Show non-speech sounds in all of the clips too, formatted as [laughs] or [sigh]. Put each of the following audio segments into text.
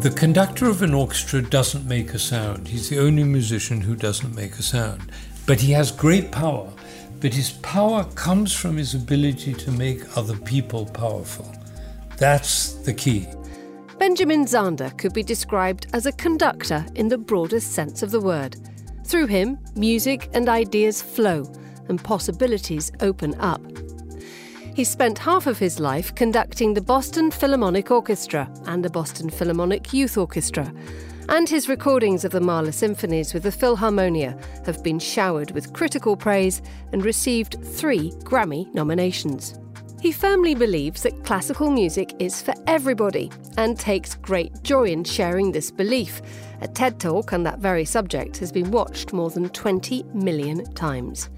The conductor of an orchestra doesn't make a sound. He's the only musician who doesn't make a sound. But he has great power. But his power comes from his ability to make other people powerful. That's the key. Benjamin Zander could be described as a conductor in the broadest sense of the word. Through him, music and ideas flow and possibilities open up. He spent half of his life conducting the Boston Philharmonic Orchestra and the Boston Philharmonic Youth Orchestra. And his recordings of the Mahler symphonies with the Philharmonia have been showered with critical praise and received three Grammy nominations. He firmly believes that classical music is for everybody and takes great joy in sharing this belief. A TED talk on that very subject has been watched more than 20 million times.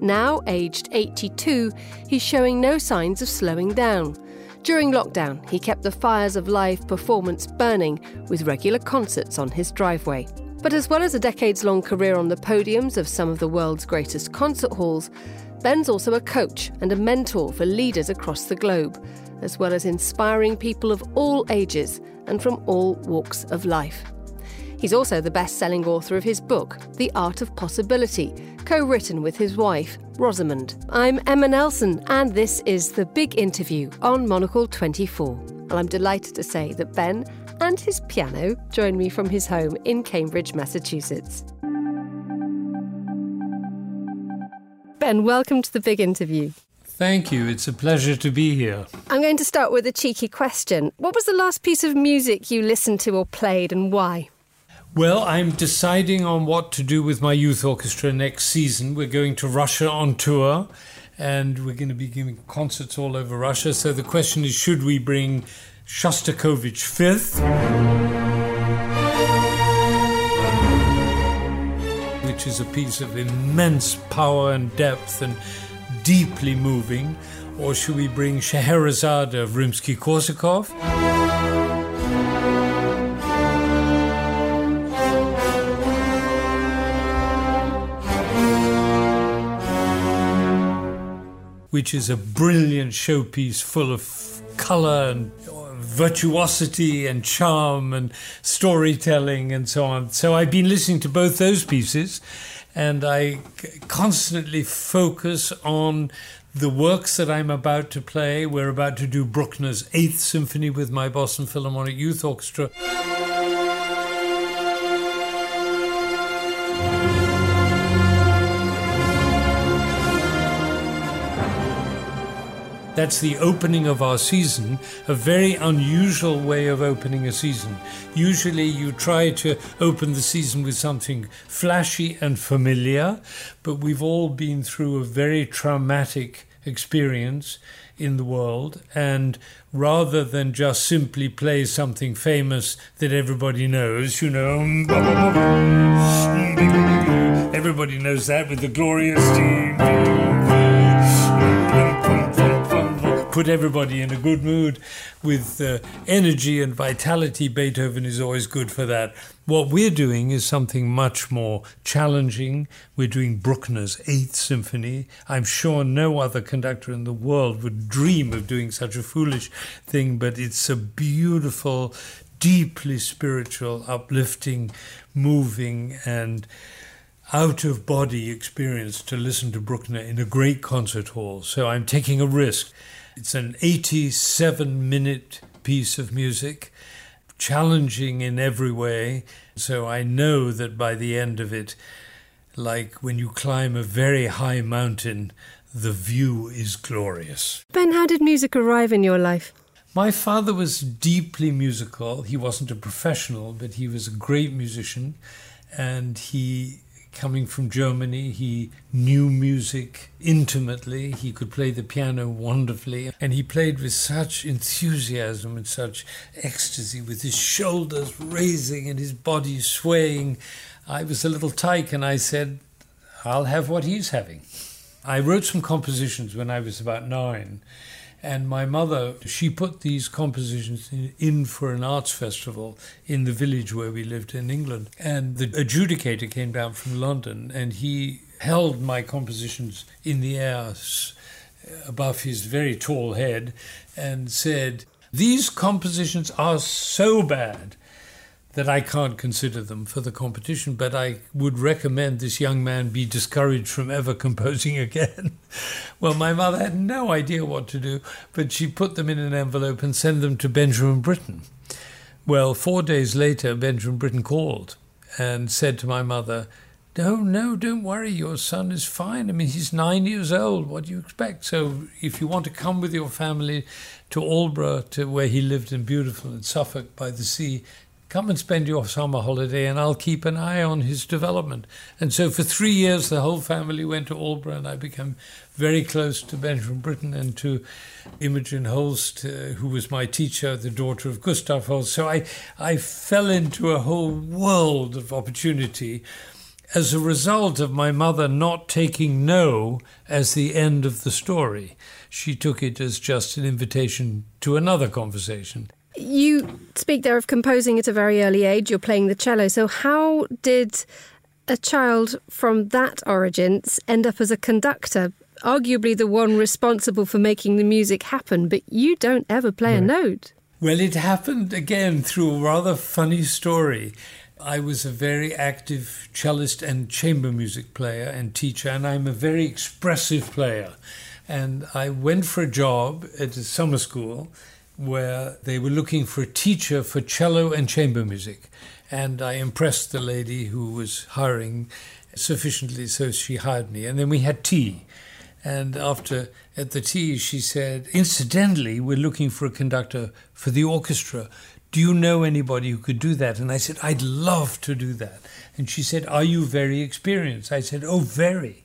Now, aged 82, he's showing no signs of slowing down. During lockdown, he kept the fires of live performance burning with regular concerts on his driveway. But as well as a decades long career on the podiums of some of the world's greatest concert halls, Ben's also a coach and a mentor for leaders across the globe, as well as inspiring people of all ages and from all walks of life. He's also the best selling author of his book, The Art of Possibility, co written with his wife, Rosamund. I'm Emma Nelson, and this is the big interview on Monocle 24. And I'm delighted to say that Ben and his piano join me from his home in Cambridge, Massachusetts. Ben, welcome to the big interview. Thank you. It's a pleasure to be here. I'm going to start with a cheeky question. What was the last piece of music you listened to or played and why? Well, I'm deciding on what to do with my youth orchestra next season. We're going to Russia on tour and we're going to be giving concerts all over Russia. So the question is should we bring Shostakovich fifth? which is a piece of immense power and depth and deeply moving, or should we bring Scheherazade of Rimsky Korsakov? Which is a brilliant showpiece full of colour and virtuosity and charm and storytelling and so on. So I've been listening to both those pieces and I constantly focus on the works that I'm about to play. We're about to do Bruckner's Eighth Symphony with my Boston Philharmonic Youth Orchestra. That's the opening of our season, a very unusual way of opening a season. Usually you try to open the season with something flashy and familiar, but we've all been through a very traumatic experience in the world, and rather than just simply play something famous that everybody knows, you know, everybody knows that with the glorious team put everybody in a good mood with uh, energy and vitality. Beethoven is always good for that. What we're doing is something much more challenging. We're doing Bruckner's Eighth Symphony. I'm sure no other conductor in the world would dream of doing such a foolish thing, but it's a beautiful, deeply spiritual, uplifting, moving, and out of body experience to listen to Bruckner in a great concert hall. So I'm taking a risk. It's an 87 minute piece of music, challenging in every way. So I know that by the end of it, like when you climb a very high mountain, the view is glorious. Ben, how did music arrive in your life? My father was deeply musical. He wasn't a professional, but he was a great musician. And he coming from Germany. He knew music intimately. He could play the piano wonderfully. And he played with such enthusiasm and such ecstasy, with his shoulders raising and his body swaying. I was a little tyke and I said, I'll have what he's having. I wrote some compositions when I was about nine. And my mother, she put these compositions in, in, for an arts festival in the village where we lived in England. And the adjudicator came down from London and he held my compositions in the air above his very tall head and said, These compositions are so bad that I can't consider them for the competition, but I would recommend this young man be discouraged from ever [laughs] composing again. well, my mother had no idea what to do, but she put them in an envelope and sent them to Benjamin Britten. Well, four days later, Benjamin Britten called and said to my mother, no, no, don't worry. Your son is fine. I mean, he's nine years old. What do you expect? So, if you want to come with your family to Aldeburgh, to where he lived in beautiful in Suffolk by the sea, come and spend your summer holiday and I'll keep an eye on his development. And so for three years, the whole family went to Aldeburgh and I became very close to Benjamin Britten and to Imogen Holst, uh, who was my teacher, the daughter of Gustav Holst. So I, I fell into a whole world of opportunity as a result of my mother not taking no as the end of the story. She took it as just an invitation to another conversation. You speak there of composing at a very early age, you're playing the cello. So, how did a child from that origins end up as a conductor? Arguably the one responsible for making the music happen, but you don't ever play a note. Well, it happened again through a rather funny story. I was a very active cellist and chamber music player and teacher, and I'm a very expressive player. And I went for a job at a summer school where they were looking for a teacher for cello and chamber music. And I impressed the lady who was hiring sufficiently so she hired me. And then we had tea. And after at the tea, she said, Incidentally, we're looking for a conductor for the orchestra. Do you know anybody who could do that? And I said, I'd love to do that. And she said, Are you very experienced? I said, Oh, very.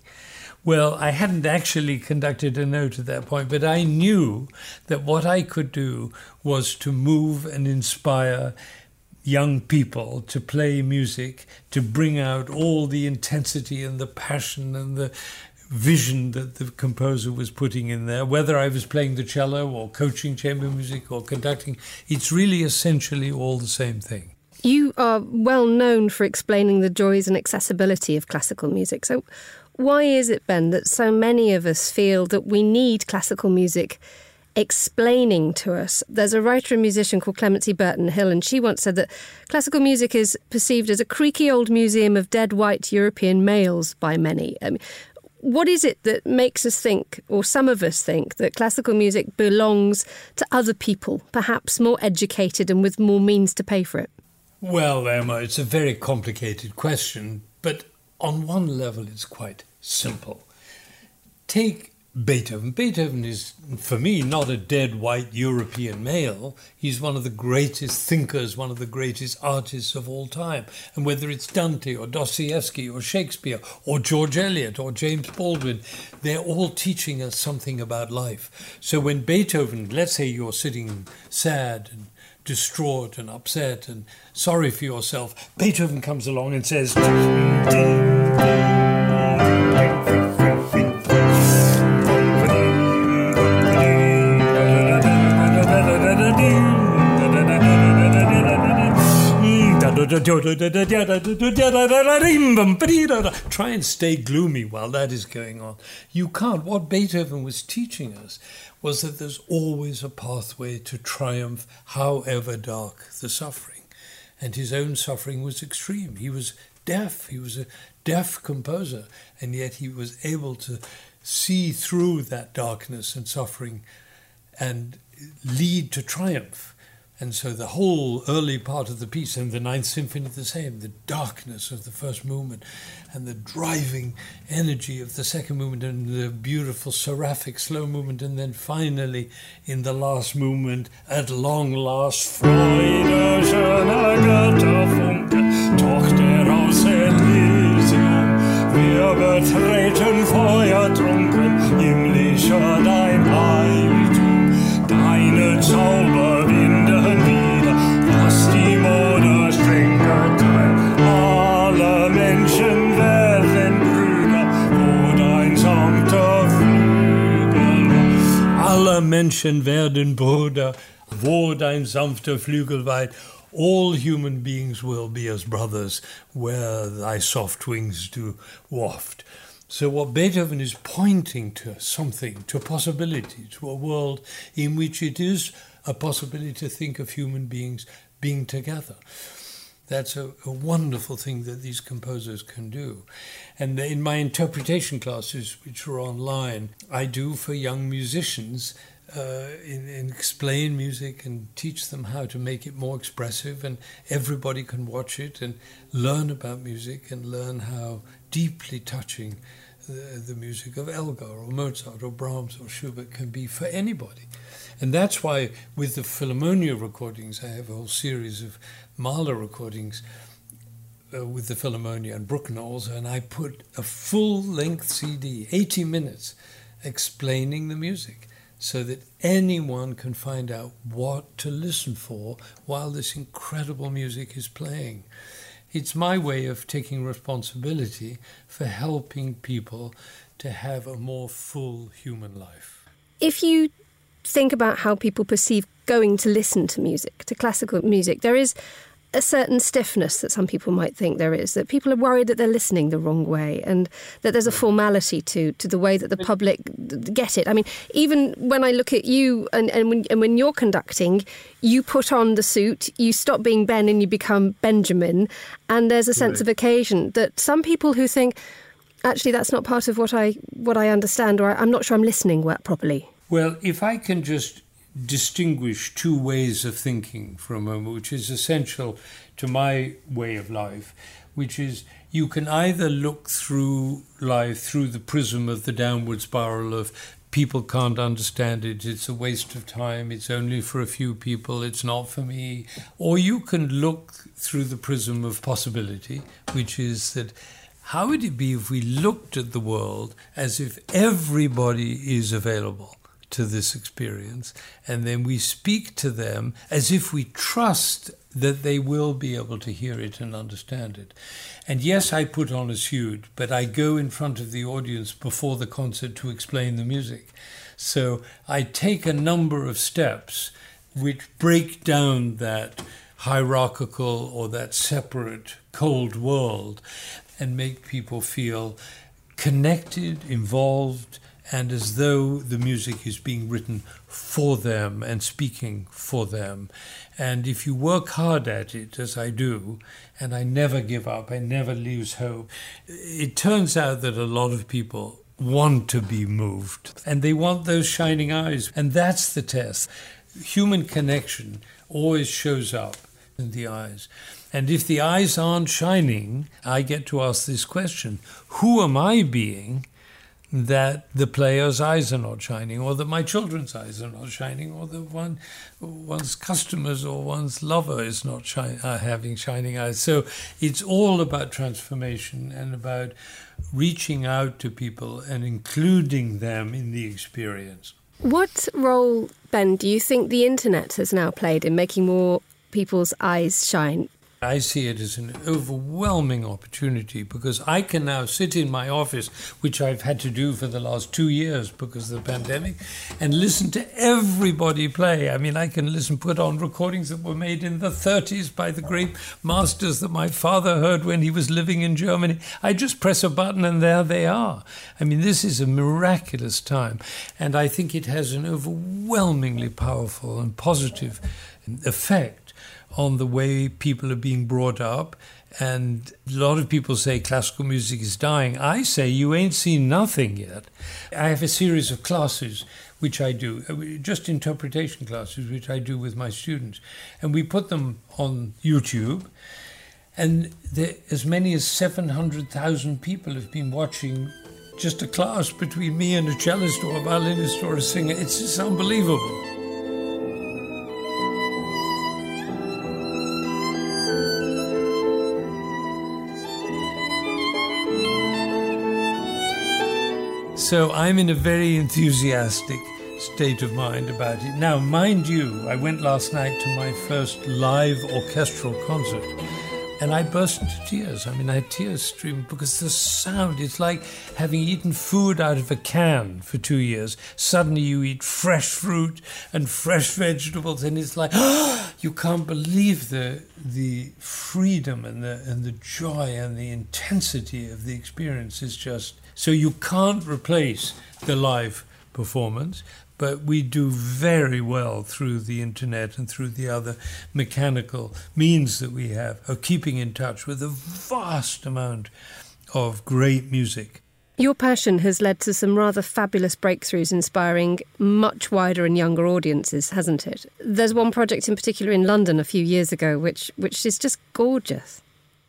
Well, I hadn't actually conducted a note at that point, but I knew that what I could do was to move and inspire young people to play music, to bring out all the intensity and the passion and the vision that the composer was putting in there, whether I was playing the cello or coaching chamber music or conducting, it's really essentially all the same thing. You are well known for explaining the joys and accessibility of classical music. So, why is it, Ben, that so many of us feel that we need classical music explaining to us? There's a writer and musician called Clemency Burton Hill, and she once said that classical music is perceived as a creaky old museum of dead white European males by many. I mean, what is it that makes us think, or some of us think, that classical music belongs to other people, perhaps more educated and with more means to pay for it? Well, Emma, it's a very complicated question, but on one level, it's quite simple. Take Beethoven. Beethoven is, for me, not a dead white European male. He's one of the greatest thinkers, one of the greatest artists of all time. And whether it's Dante or Dostoevsky or Shakespeare or George Eliot or James Baldwin, they're all teaching us something about life. So when Beethoven, let's say you're sitting sad and distraught and upset and sorry for yourself, Beethoven comes along and says, Try and stay gloomy while that is going on. You can't. What Beethoven was teaching us was that there's always a pathway to triumph, however dark the suffering. And his own suffering was extreme. He was deaf, he was a deaf composer, and yet he was able to see through that darkness and suffering and lead to triumph. And so the whole early part of the piece, and the Ninth Symphony the same, the darkness of the first movement, and the driving energy of the second movement, and the beautiful seraphic slow movement, and then finally in the last movement, at long last, Freude, schöner Funke, Tochter aus Elysium, wir betreten feuertrunken, Menschen werden Brüder, wo dein sanfter Flügel weit. All human beings will be as brothers where thy soft wings do waft. So, what Beethoven is pointing to something, to a possibility, to a world in which it is a possibility to think of human beings being together. That's a, a, wonderful thing that these composers can do. And in my interpretation classes, which are online, I do for young musicians uh, in, in, explain music and teach them how to make it more expressive, and everybody can watch it and learn about music and learn how deeply touching the, the music of Elgar or Mozart or Brahms or Schubert can be for anybody. And that's why, with the Philharmonia recordings, I have a whole series of Mahler recordings uh, with the Philharmonia and Bruckner and I put a full length CD, 80 minutes, explaining the music so that anyone can find out what to listen for while this incredible music is playing. It's my way of taking responsibility for helping people to have a more full human life. If you think about how people perceive going to listen to music, to classical music, there is a certain stiffness that some people might think there is, that people are worried that they're listening the wrong way and that there's a mm. formality to, to the way that the public get it. I mean, even when I look at you and, and, when, and when you're conducting, you put on the suit, you stop being Ben and you become Benjamin, and there's a sense right. of occasion that some people who think, actually, that's not part of what I, what I understand, or I'm not sure I'm listening properly. Well, if I can just distinguish two ways of thinking for a moment, which is essential to my way of life, which is you can either look through life through the prism of the downward spiral of people can't understand it, it's a waste of time, it's only for a few people, it's not for me. Or you can look through the prism of possibility, which is that how would it be if we looked at the world as if everybody is available? To this experience, and then we speak to them as if we trust that they will be able to hear it and understand it. And yes, I put on a suit, but I go in front of the audience before the concert to explain the music. So I take a number of steps which break down that hierarchical or that separate cold world and make people feel connected, involved, and as though the music is being written for them and speaking for them. And if you work hard at it, as I do, and I never give up, I never lose hope, it turns out that a lot of people want to be moved and they want those shining eyes. And that's the test. Human connection always shows up in the eyes. And if the eyes aren't shining, I get to ask this question Who am I being that the player's eyes are not shining, or that my children's eyes are not shining, or that one one's customers or one's lover is not uh, having shining eyes. So it's all about transformation and about reaching out to people and including them in the experience. What role, Ben, do you think the internet has now played in making more people's eyes shine? I see it as an overwhelming opportunity because I can now sit in my office, which I've had to do for the last two years because of the pandemic, and listen to everybody play. I mean, I can listen, put on recordings that were made in the 30s by the great masters that my father heard when he was living in Germany. I just press a button and there they are. I mean, this is a miraculous time, and I think it has an overwhelmingly powerful and positive effect on the way people are being brought up. And a lot of people say classical music is dying. I say you ain't seen nothing yet. I have a series of classes which I do, uh, just interpretation classes, which I do with my students. And we put them on YouTube. And there, as many as 700,000 people have been watching just a class between me and a cellist or a violinist or a singer. It's just unbelievable. So I'm in a very enthusiastic state of mind about it. Now, mind you, I went last night to my first live orchestral concert and I burst into tears. I mean, I had tears streaming because the sound, it's like having eaten food out of a can for two years. Suddenly you eat fresh fruit and fresh vegetables, and it's like, [gasps] you can't believe the, the freedom and the, and the joy and the intensity of the experience is just so you can't replace the live performance, but we do very well through the internet and through the other mechanical means that we have of keeping in touch with a vast amount of great music. Your passion has led to some rather fabulous breakthroughs inspiring much wider and younger audiences, hasn't it? There's one project in particular in London a few years ago which which is just gorgeous.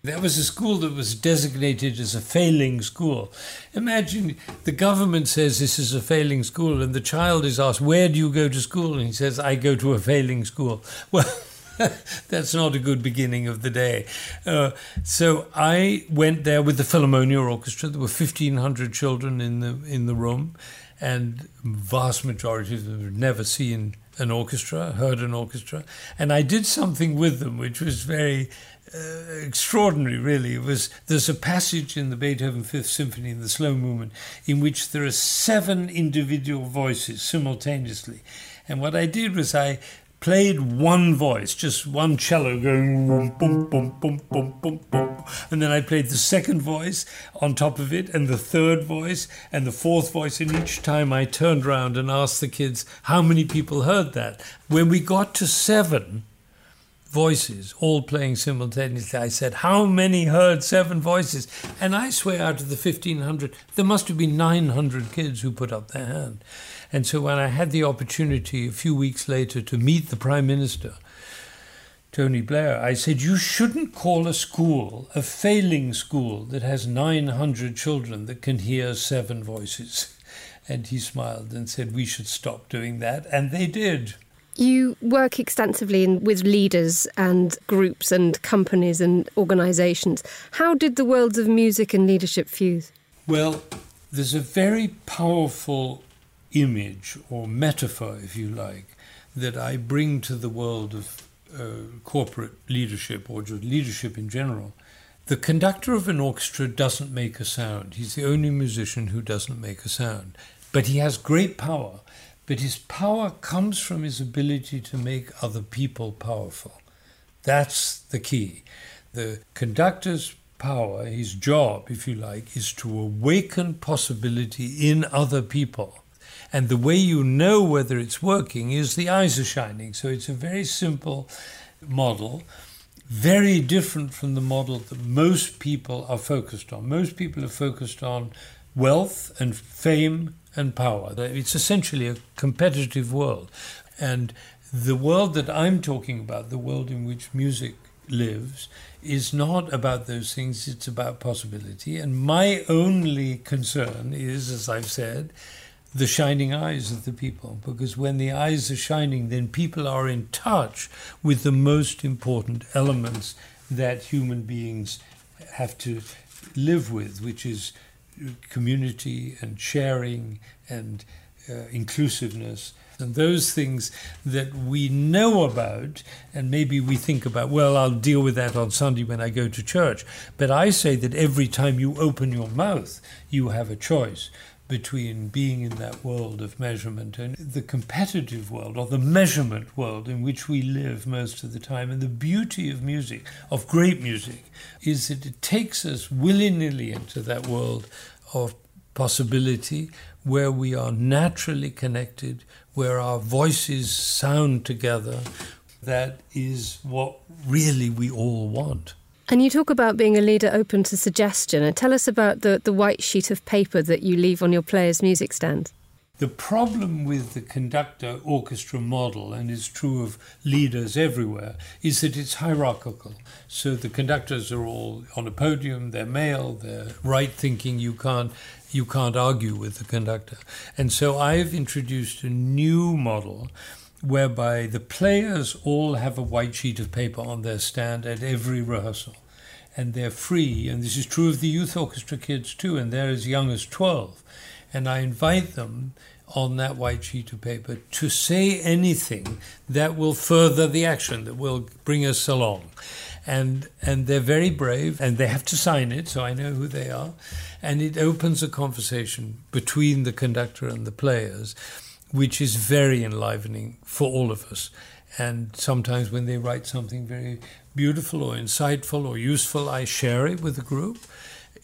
There was a school that was designated as a failing school. Imagine the government says this is a failing school, and the child is asked, Where do you go to school? And he says, I go to a failing school. [laughs] Well, that's not a good beginning of the day. Uh, so I went there with the Philharmonia Orchestra. There were 1,500 children in the, in the room, and vast majority of them had never seen an orchestra, heard an orchestra. And I did something with them, which was very uh, extraordinary, really. Was there's a passage in the Beethoven Fifth Symphony in the slow movement in which there are seven individual voices simultaneously, and what I did was I played one voice, just one cello going boom, boom, boom, boom, boom, boom. And then I played the second voice on top of it, and the third voice, and the fourth voice. And each time I turned around and asked the kids how many people heard that. When we got to seven, voices all playing simultaneously. I said, How many heard seven voices? And I swear out of the 1500, there must have been 900 kids who put up their hand. And so when I had the opportunity a few weeks later to meet the Prime Minister, Tony Blair, I said, You shouldn't call a school a failing school that has 900 children that can hear seven voices. And he smiled and said, We should stop doing that. And they did. You work extensively in, with leaders and groups and companies and organisations. How did the worlds of music and leadership fuse? Well, there's a very powerful image or metaphor, if you like, that I bring to the world of uh, corporate leadership or just leadership in general. The conductor of an orchestra doesn't make a sound. He's the only musician who doesn't make a sound. But he has great power but his power comes from his ability to make other people powerful. That's the key. The conductor's power, his job, if you like, is to awaken possibility in other people. And the way you know whether it's working is the eyes are shining. So it's a very simple model, very different from the model that most people are focused on. Most people are focused on wealth and fame and power. It's essentially a competitive world. And the world that I'm talking about, the world in which music lives, is not about those things, it's about possibility. And my only concern is, as I've said, the shining eyes of the people. Because when the eyes are shining, then people are in touch with the most important elements that human beings have to live with, which is community and sharing and uh, inclusiveness. And those things that we know about and maybe we think about well i'll deal with that on sunday when i go to church. But i say that every time you open your mouth you have a choice between being in that world of measurement and the competitive world or the measurement world in which we live most of the time. And the beauty of music, of great music, is that it takes us willy nilly into that world of possibility where we are naturally connected, where our voices sound together. That is what really we all want. And you talk about being a leader open to suggestion. And tell us about the, the white sheet of paper that you leave on your player's music stand. The problem with the conductor orchestra model, and it's true of leaders everywhere, is that it's hierarchical. So the conductors are all on a podium, they're male, they're right thinking, you can't you can't argue with the conductor. And so I've introduced a new model whereby the players all have a white sheet of paper on their stand at every rehearsal. And they're free, and this is true of the youth orchestra kids too, and they're as young as 12. And I invite them on that white sheet of paper to say anything that will further the action, that will bring us along. And, and they're very brave, and they have to sign it, so I know who they are. And it opens a conversation between the conductor and the players which is very enlivening for all of us. And sometimes when they write something very beautiful or insightful or useful, I share it with the group.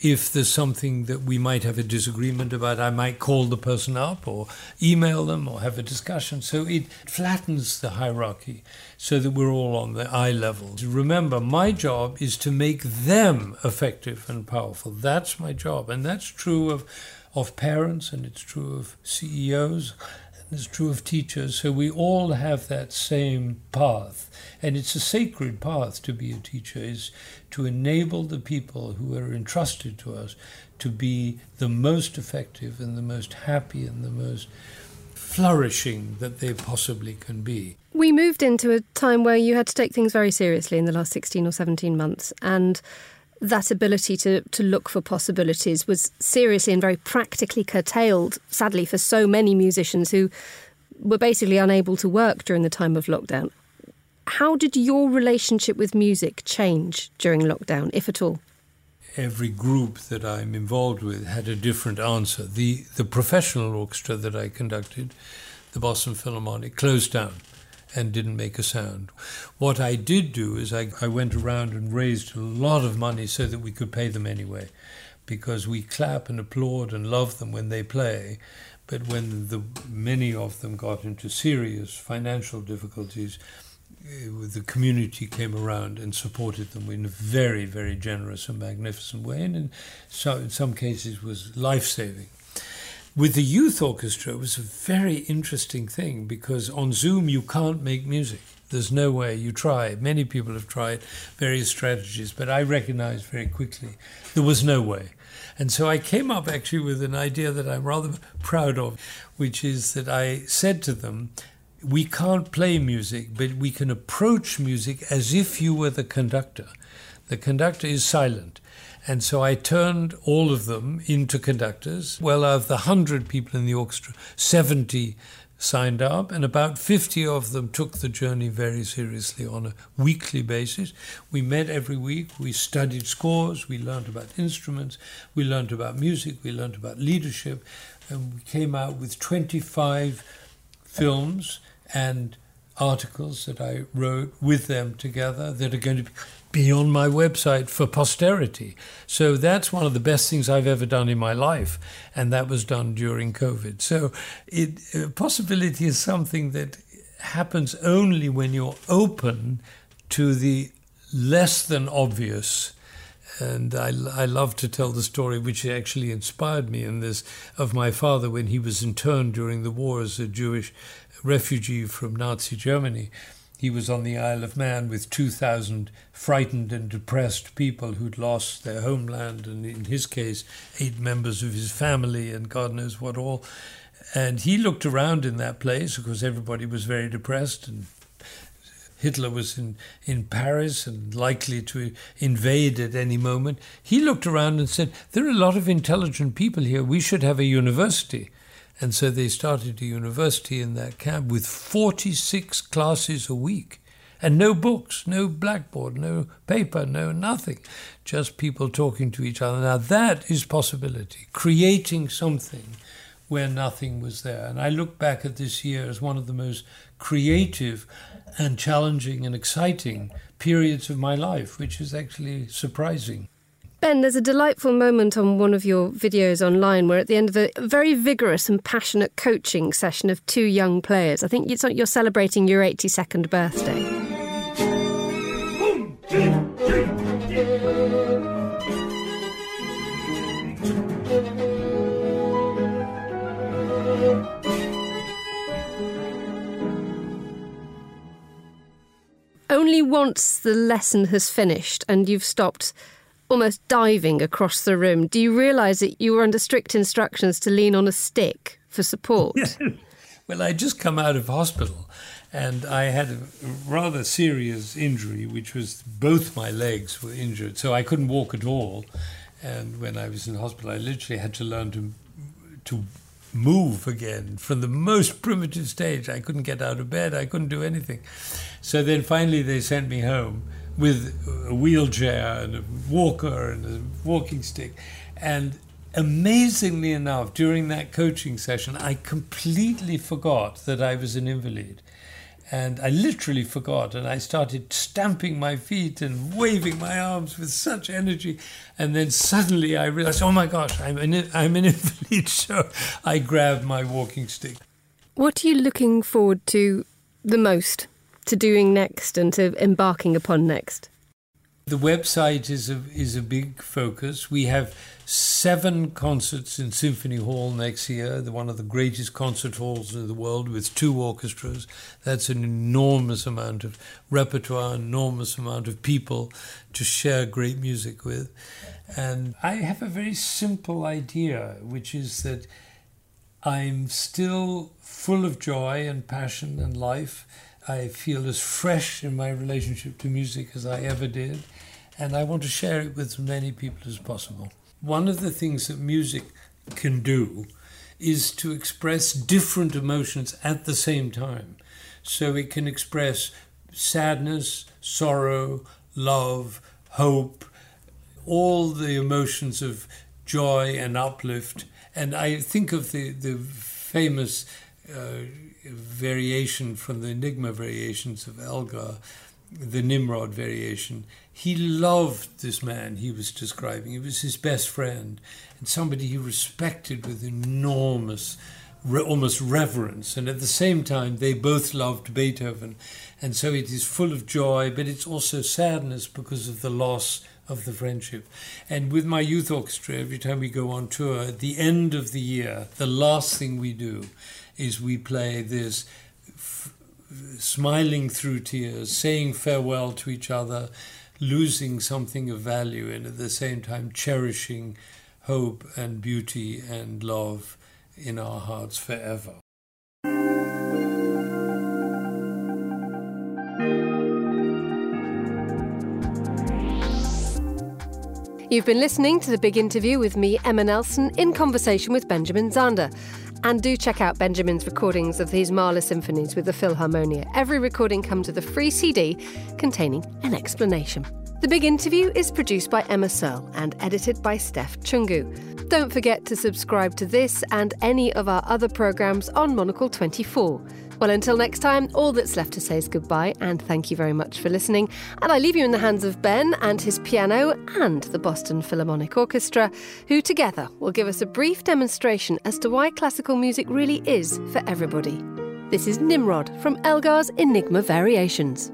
if there's something that we might have a disagreement about, I might call the person up or email them or have a discussion. So it flattens the hierarchy so that we're all on the eye level. Remember, my job is to make them effective and powerful. That's my job. And that's true of, of parents and it's true of CEOs and it's true of teachers. So we all have that same path. And it's a sacred path to be a teacher, is to enable the people who are entrusted to us to be the most effective and the most happy and the most flourishing that they possibly can be. We moved into a time where you had to take things very seriously in the last 16 or 17 months. And that ability to, to look for possibilities was seriously and very practically curtailed, sadly, for so many musicians who were basically unable to work during the time of lockdown. How did your relationship with music change during lockdown, if at all? Every group that I'm involved with had a different answer. The, the professional orchestra that I conducted, the Boston Philharmonic, closed down and didn't make a sound. What I did do is I, I went around and raised a lot of money so that we could pay them anyway, because we clap and applaud and love them when they play. But when the many of them got into serious financial difficulties, Eh, the community came around and supported them in a very, very generous and magnificent way, and in, so, in some cases was life saving. With the youth orchestra, it was a very interesting thing because on Zoom you can't make music. There's no way. You try. Many people have tried various strategies, but I recognized very quickly there was no way. And so I came up actually with an idea that I'm rather proud of, which is that I said to them, we can't play music, but we can approach music as if you were the conductor. The conductor is silent. And so I turned all of them into conductors. Well, of the 100 people in the orchestra, 70 signed up, and about 50 of them took the journey very seriously on a weekly basis. We met every week, we studied scores, we learned about instruments, we learned about music, we learned about leadership, and we came out with 25 films and articles that I wrote with them together that are going to be on my website for posterity. So that's one of the best things I've ever done in my life, and that was done during COVID. So it uh, possibility is something that happens only when you're open to the less than obvious. And I, I love to tell the story, which actually inspired me in this, of my father when he was interned during the war as a Jewish refugee from Nazi Germany. He was on the Isle of Man with 2,000 frightened and depressed people who'd lost their homeland, and in his case, eight members of his family, and God knows what all. And he looked around in that place because everybody was very depressed, and Hitler was in, in Paris and likely to invade at any moment. He looked around and said, There are a lot of intelligent people here. We should have a university. And so they started a university in that camp with 46 classes a week and no books, no blackboard, no paper, no nothing, just people talking to each other. Now that is possibility, creating something where nothing was there. And I look back at this year as one of the most creative and challenging and exciting periods of my life, which is actually surprising. Ben, there's a delightful moment on one of your videos online where, at the end of a very vigorous and passionate coaching session of two young players, I think you're celebrating your 82nd birthday. Only once the lesson has finished and you've stopped almost diving across the room, do you realise that you were under strict instructions to lean on a stick for support? [laughs] well, I just come out of hospital and I had a rather serious injury, which was both my legs were injured, so I couldn't walk at all. And when I was in hospital, I literally had to learn to to move again from the most primitive stage. I couldn't get out of bed. I couldn't do anything. So then finally they sent me home with a wheelchair and a walker and a walking stick. And amazingly enough, during that coaching session, I completely forgot that I was an invalid. And I literally forgot, and I started stamping my feet and waving my arms with such energy. And then suddenly I realized, oh my gosh, I'm an, I'm an [laughs] invalid. So I grabbed my walking stick. What are you looking forward to the most, to doing next and to embarking upon next? The website is a, is a big focus. We have seven concerts in Symphony Hall next year, the, one of the greatest concert halls in the world with two orchestras. That's an enormous amount of repertoire, enormous amount of people to share great music with. And I have a very simple idea, which is that I'm still full of joy and passion and life. I feel as fresh in my relationship to music as I ever did and I want to share it with as many people as possible. One of the things that music can do is to express different emotions at the same time. So it can express sadness, sorrow, love, hope, all the emotions of joy and uplift. And I think of the, the famous uh, variation from the Enigma variations of Elgar the Nimrod variation. He loved this man he was describing. He was his best friend and somebody he respected with enormous, almost reverence. And at the same time, they both loved Beethoven. And so it is full of joy, but it's also sadness because of the loss of the friendship. And with my youth orchestra, every time we go on tour, at the end of the year, the last thing we do is we play this smiling through tears, saying farewell to each other, losing something of value, and at the same time cherishing hope and beauty and love in our hearts forever. You've been listening to the big interview with me, Emma Nelson, in conversation with Benjamin Zander. And do check out Benjamin's recordings of his Mahler symphonies with the Philharmonia. Every recording comes with a free CD containing an explanation. The Big Interview is produced by Emma Searle and edited by Steph Chungu. Don't forget to subscribe to this and any of our other programmes on Monocle 24. Well, until next time, all that's left to say is goodbye and thank you very much for listening. And I leave you in the hands of Ben and his piano and the Boston Philharmonic Orchestra, who together will give us a brief demonstration as to why classical music really is for everybody. This is Nimrod from Elgar's Enigma Variations.